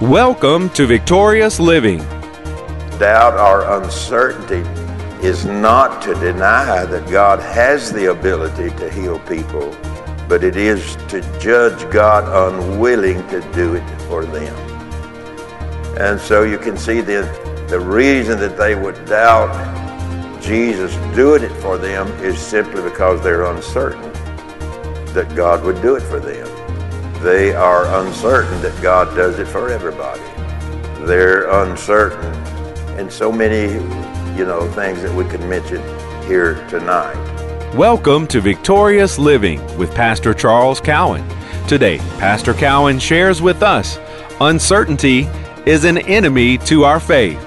Welcome to Victorious Living. Doubt or uncertainty is not to deny that God has the ability to heal people, but it is to judge God unwilling to do it for them. And so you can see the, the reason that they would doubt Jesus doing it for them is simply because they're uncertain that God would do it for them. They are uncertain that God does it for everybody. They're uncertain in so many, you know, things that we could mention here tonight. Welcome to Victorious Living with Pastor Charles Cowan. Today, Pastor Cowan shares with us uncertainty is an enemy to our faith.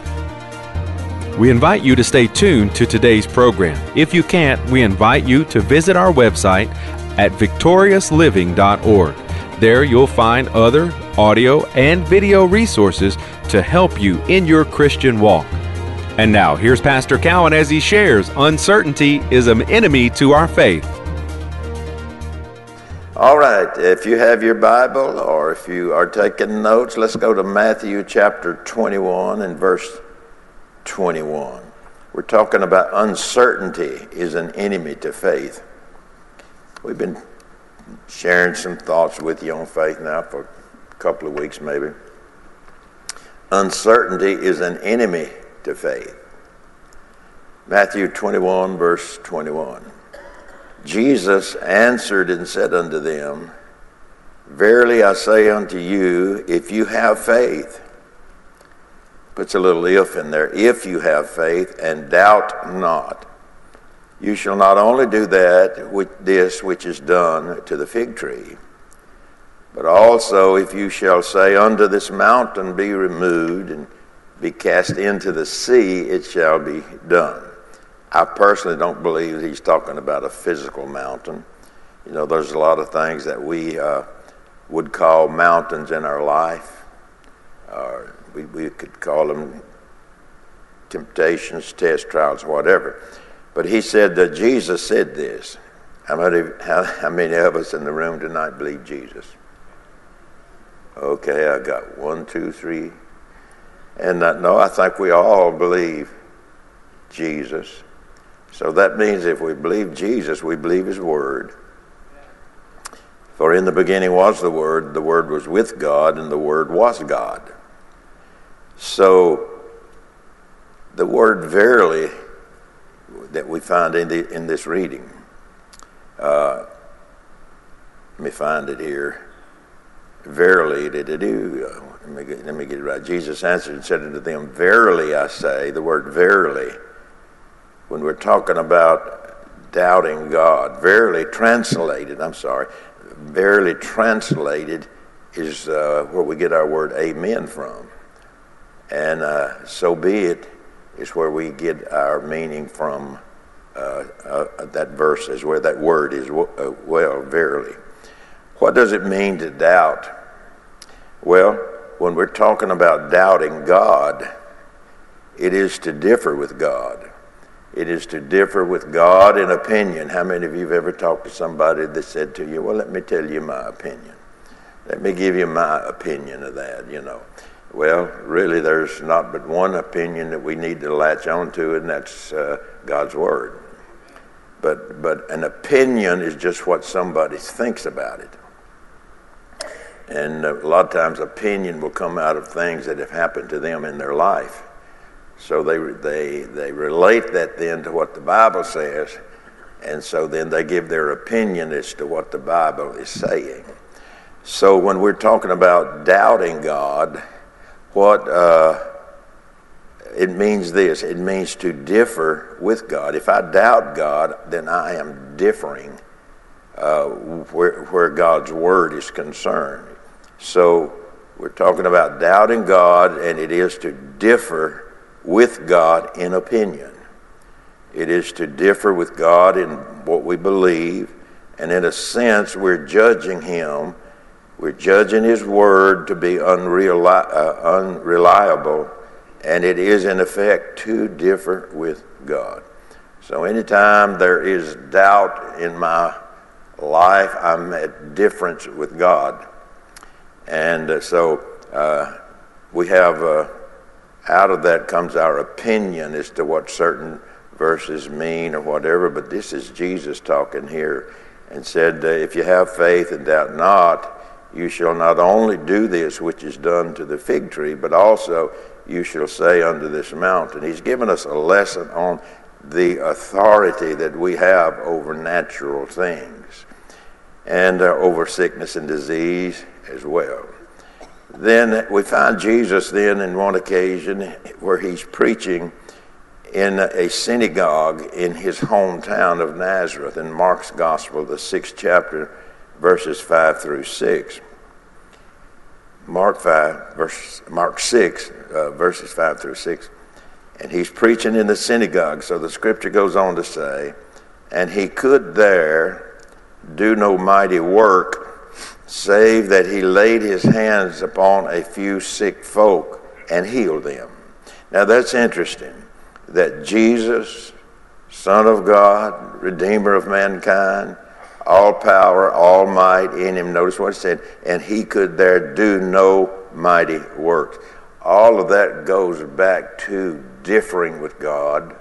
We invite you to stay tuned to today's program. If you can't, we invite you to visit our website at victoriousliving.org. There you'll find other audio and video resources to help you in your Christian walk. And now, here's Pastor Cowan as he shares uncertainty is an enemy to our faith. All right, if you have your Bible or if you are taking notes, let's go to Matthew chapter 21 and verse 21. We're talking about uncertainty is an enemy to faith. We've been sharing some thoughts with you on faith now for a couple of weeks, maybe. Uncertainty is an enemy to faith. Matthew 21, verse 21. Jesus answered and said unto them, Verily I say unto you, if you have faith, puts a little if in there, if you have faith and doubt not, you shall not only do that with this which is done to the fig tree, but also if you shall say unto this mountain, Be removed and be cast into the sea, it shall be done. I personally don't believe he's talking about a physical mountain. You know, there's a lot of things that we uh, would call mountains in our life. Uh, we, we could call them temptations, tests, trials, whatever. But he said that Jesus said this. How many, how, how many of us in the room tonight believe Jesus? Okay, I got one, two, three. And uh, no, I think we all believe Jesus. So that means if we believe Jesus, we believe his word. For in the beginning was the Word, the Word was with God, and the Word was God. So the word verily that we find in, the, in this reading. Uh, let me find it here. Verily, did it do? Let me, get, let me get it right. Jesus answered and said unto them, Verily I say, the word verily, when we're talking about doubting God, verily translated, I'm sorry, verily translated is uh, where we get our word amen from. And uh, so be it is where we get our meaning from. Uh, uh, that verse is where that word is, uh, well, verily. What does it mean to doubt? Well, when we're talking about doubting God, it is to differ with God. It is to differ with God in opinion. How many of you have ever talked to somebody that said to you, Well, let me tell you my opinion? Let me give you my opinion of that, you know. Well, really, there's not but one opinion that we need to latch on to, and that's uh, God's Word. But, but an opinion is just what somebody thinks about it. And a lot of times, opinion will come out of things that have happened to them in their life. So they, they, they relate that then to what the Bible says, and so then they give their opinion as to what the Bible is saying. So when we're talking about doubting God, what uh, it means this it means to differ with God. If I doubt God, then I am differing uh, where, where God's word is concerned. So we're talking about doubting God, and it is to differ with God in opinion. It is to differ with God in what we believe, and in a sense, we're judging Him we're judging His Word to be unreli- uh, unreliable, and it is, in effect, to differ with God. So, anytime there is doubt in my life, I'm at difference with God. And uh, so, uh, we have, uh, out of that comes our opinion as to what certain verses mean or whatever, but this is Jesus talking here and said, If you have faith and doubt not, you shall not only do this which is done to the fig tree, but also you shall say unto this mountain. He's given us a lesson on the authority that we have over natural things and uh, over sickness and disease as well. Then we find Jesus then in one occasion where he's preaching in a synagogue in his hometown of Nazareth in Mark's Gospel, the sixth chapter, verses 5 through 6. Mark 5, verse, Mark 6, uh, verses 5 through 6. And he's preaching in the synagogue. So the scripture goes on to say, And he could there do no mighty work, save that he laid his hands upon a few sick folk and healed them. Now that's interesting that Jesus, Son of God, Redeemer of mankind, all power, all might in him. Notice what it said, and he could there do no mighty works. All of that goes back to differing with God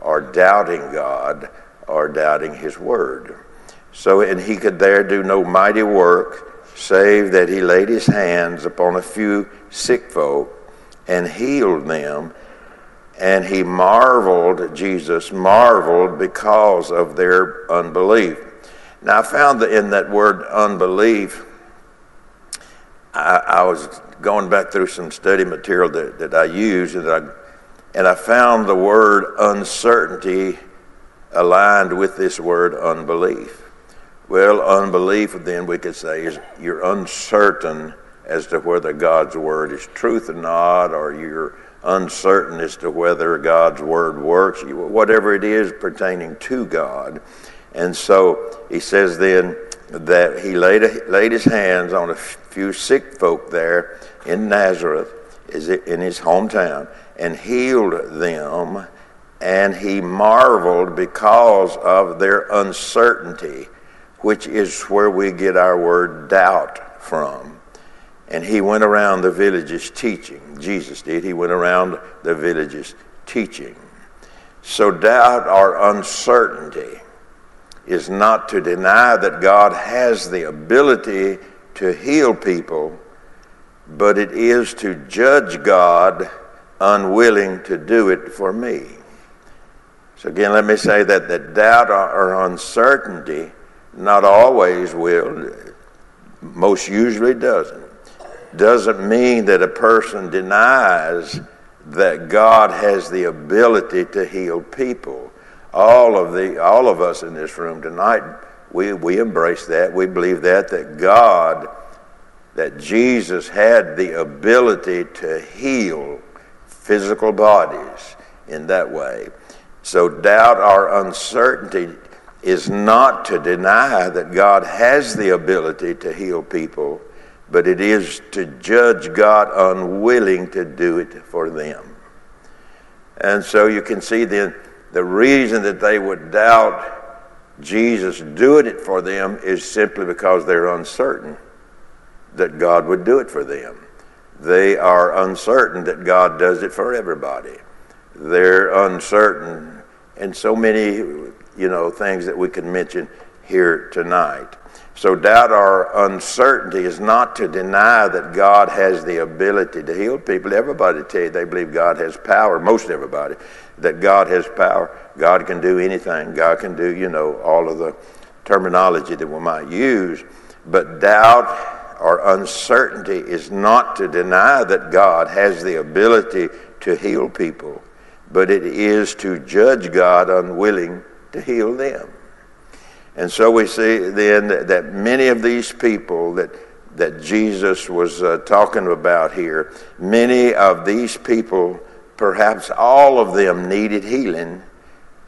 or doubting God or doubting his word. So, and he could there do no mighty work, save that he laid his hands upon a few sick folk and healed them. And he marveled, Jesus marveled because of their unbelief. Now, I found that in that word unbelief, I, I, was going back through some study material that, that I use, and I, and I found the word uncertainty aligned with this word unbelief. Well, unbelief, then we could say, is you're uncertain as to whether God's word is truth or not, or you're uncertain as to whether God's word works, whatever it is pertaining to God. And so he says then that he laid, laid his hands on a few sick folk there in Nazareth, in his hometown, and healed them. And he marveled because of their uncertainty, which is where we get our word doubt from. And he went around the villages teaching. Jesus did. He went around the villages teaching. So, doubt or uncertainty is not to deny that God has the ability to heal people, but it is to judge God unwilling to do it for me. So, again, let me say that the doubt or uncertainty not always will, most usually doesn't, doesn't mean that a person denies that God has the ability to heal people all of the all of us in this room tonight we we embrace that. We believe that that god that jesus had the ability to heal physical bodies in that way. So doubt or uncertainty is not to deny that god has the ability to heal people but it is to judge god unwilling to do it for them. And so you can see then the reason that they would doubt Jesus doing it for them is simply because they're uncertain that God would do it for them. They are uncertain that God does it for everybody. They're uncertain and so many, you know, things that we can mention here tonight. So, doubt or uncertainty is not to deny that God has the ability to heal people. Everybody tell you they believe God has power, most everybody, that God has power. God can do anything. God can do, you know, all of the terminology that we might use. But doubt or uncertainty is not to deny that God has the ability to heal people, but it is to judge God unwilling to heal them. And so we see then that many of these people that, that Jesus was uh, talking about here, many of these people, perhaps all of them, needed healing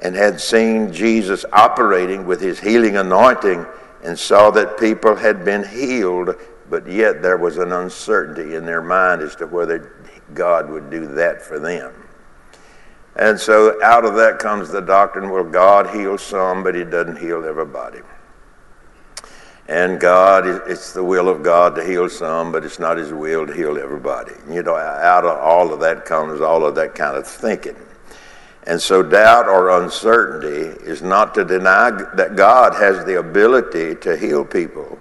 and had seen Jesus operating with his healing anointing and saw that people had been healed, but yet there was an uncertainty in their mind as to whether God would do that for them. And so out of that comes the doctrine well, God heals some, but He doesn't heal everybody. And God, it's the will of God to heal some, but it's not His will to heal everybody. You know, out of all of that comes all of that kind of thinking. And so, doubt or uncertainty is not to deny that God has the ability to heal people,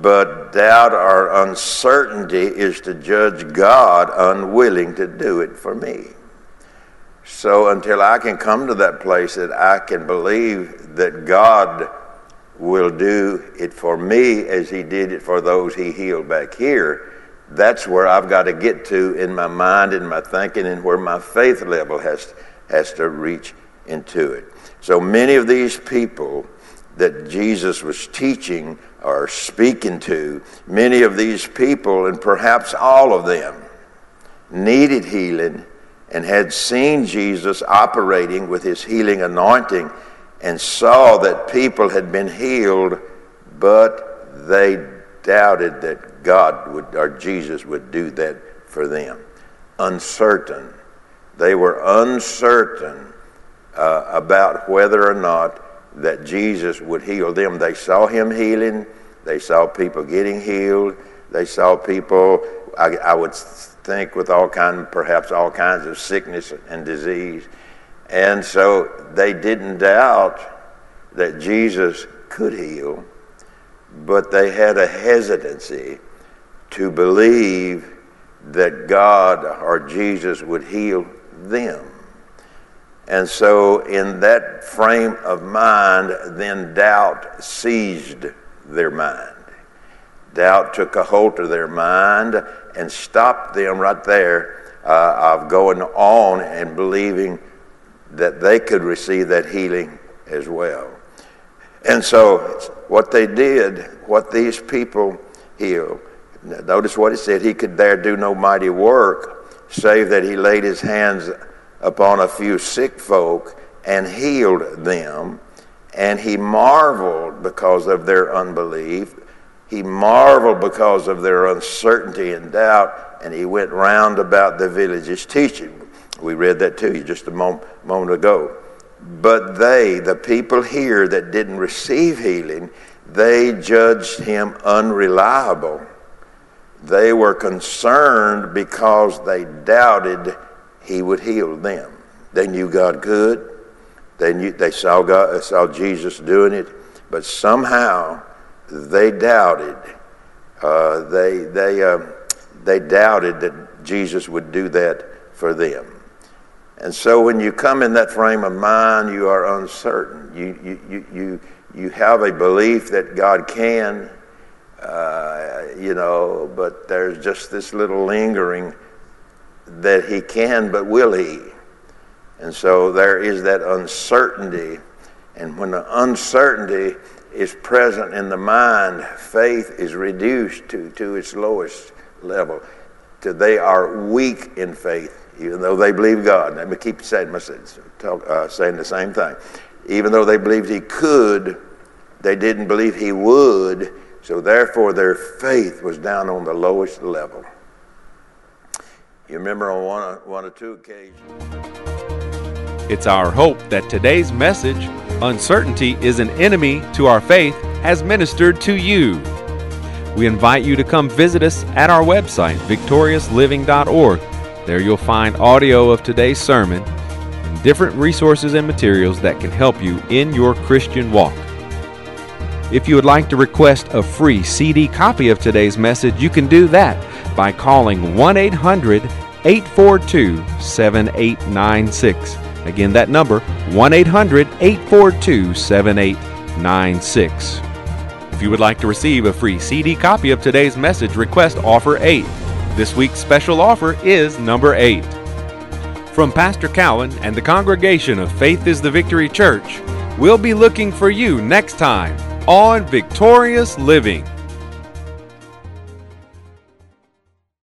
but doubt or uncertainty is to judge God unwilling to do it for me. So, until I can come to that place that I can believe that God will do it for me as He did it for those He healed back here, that's where I've got to get to in my mind and my thinking and where my faith level has, has to reach into it. So many of these people that Jesus was teaching or speaking to, many of these people, and perhaps all of them, needed healing and had seen Jesus operating with his healing anointing and saw that people had been healed, but they doubted that God would or Jesus would do that for them. Uncertain. They were uncertain uh, about whether or not that Jesus would heal them. They saw him healing, they saw people getting healed, they saw people, I, I would think, with all kind, perhaps all kinds of sickness and disease. And so they didn't doubt that Jesus could heal, but they had a hesitancy to believe that God or Jesus would heal them. And so, in that frame of mind, then doubt seized their mind. Doubt took a hold of their mind and stopped them right there uh, of going on and believing that they could receive that healing as well. And so, what they did, what these people healed, notice what it said he could there do no mighty work, save that he laid his hands upon a few sick folk and healed them. And he marveled because of their unbelief. He marveled because of their uncertainty and doubt, and he went round about the villages teaching. We read that to you just a moment, moment ago. But they, the people here that didn't receive healing, they judged him unreliable. They were concerned because they doubted he would heal them. They knew God could. They knew they saw God, saw Jesus doing it, but somehow they doubted. Uh, they they uh, they doubted that Jesus would do that for them. And so when you come in that frame of mind, you are uncertain. You, you, you, you, you have a belief that God can, uh, you know, but there's just this little lingering that He can, but will He? And so there is that uncertainty. And when the uncertainty is present in the mind, faith is reduced to, to its lowest level. To they are weak in faith even though they believe God. Let me keep saying, uh, saying the same thing. Even though they believed He could, they didn't believe He would, so therefore their faith was down on the lowest level. You remember on one, one or two occasions. It's our hope that today's message, Uncertainty is an Enemy to Our Faith, has ministered to you. We invite you to come visit us at our website, victoriousliving.org there you'll find audio of today's sermon and different resources and materials that can help you in your Christian walk. If you would like to request a free CD copy of today's message, you can do that by calling 1 800 842 7896. Again, that number 1 800 842 7896. If you would like to receive a free CD copy of today's message, request offer 8. This week's special offer is number 8. From Pastor Cowan and the congregation of Faith is the Victory Church, we'll be looking for you next time on Victorious Living.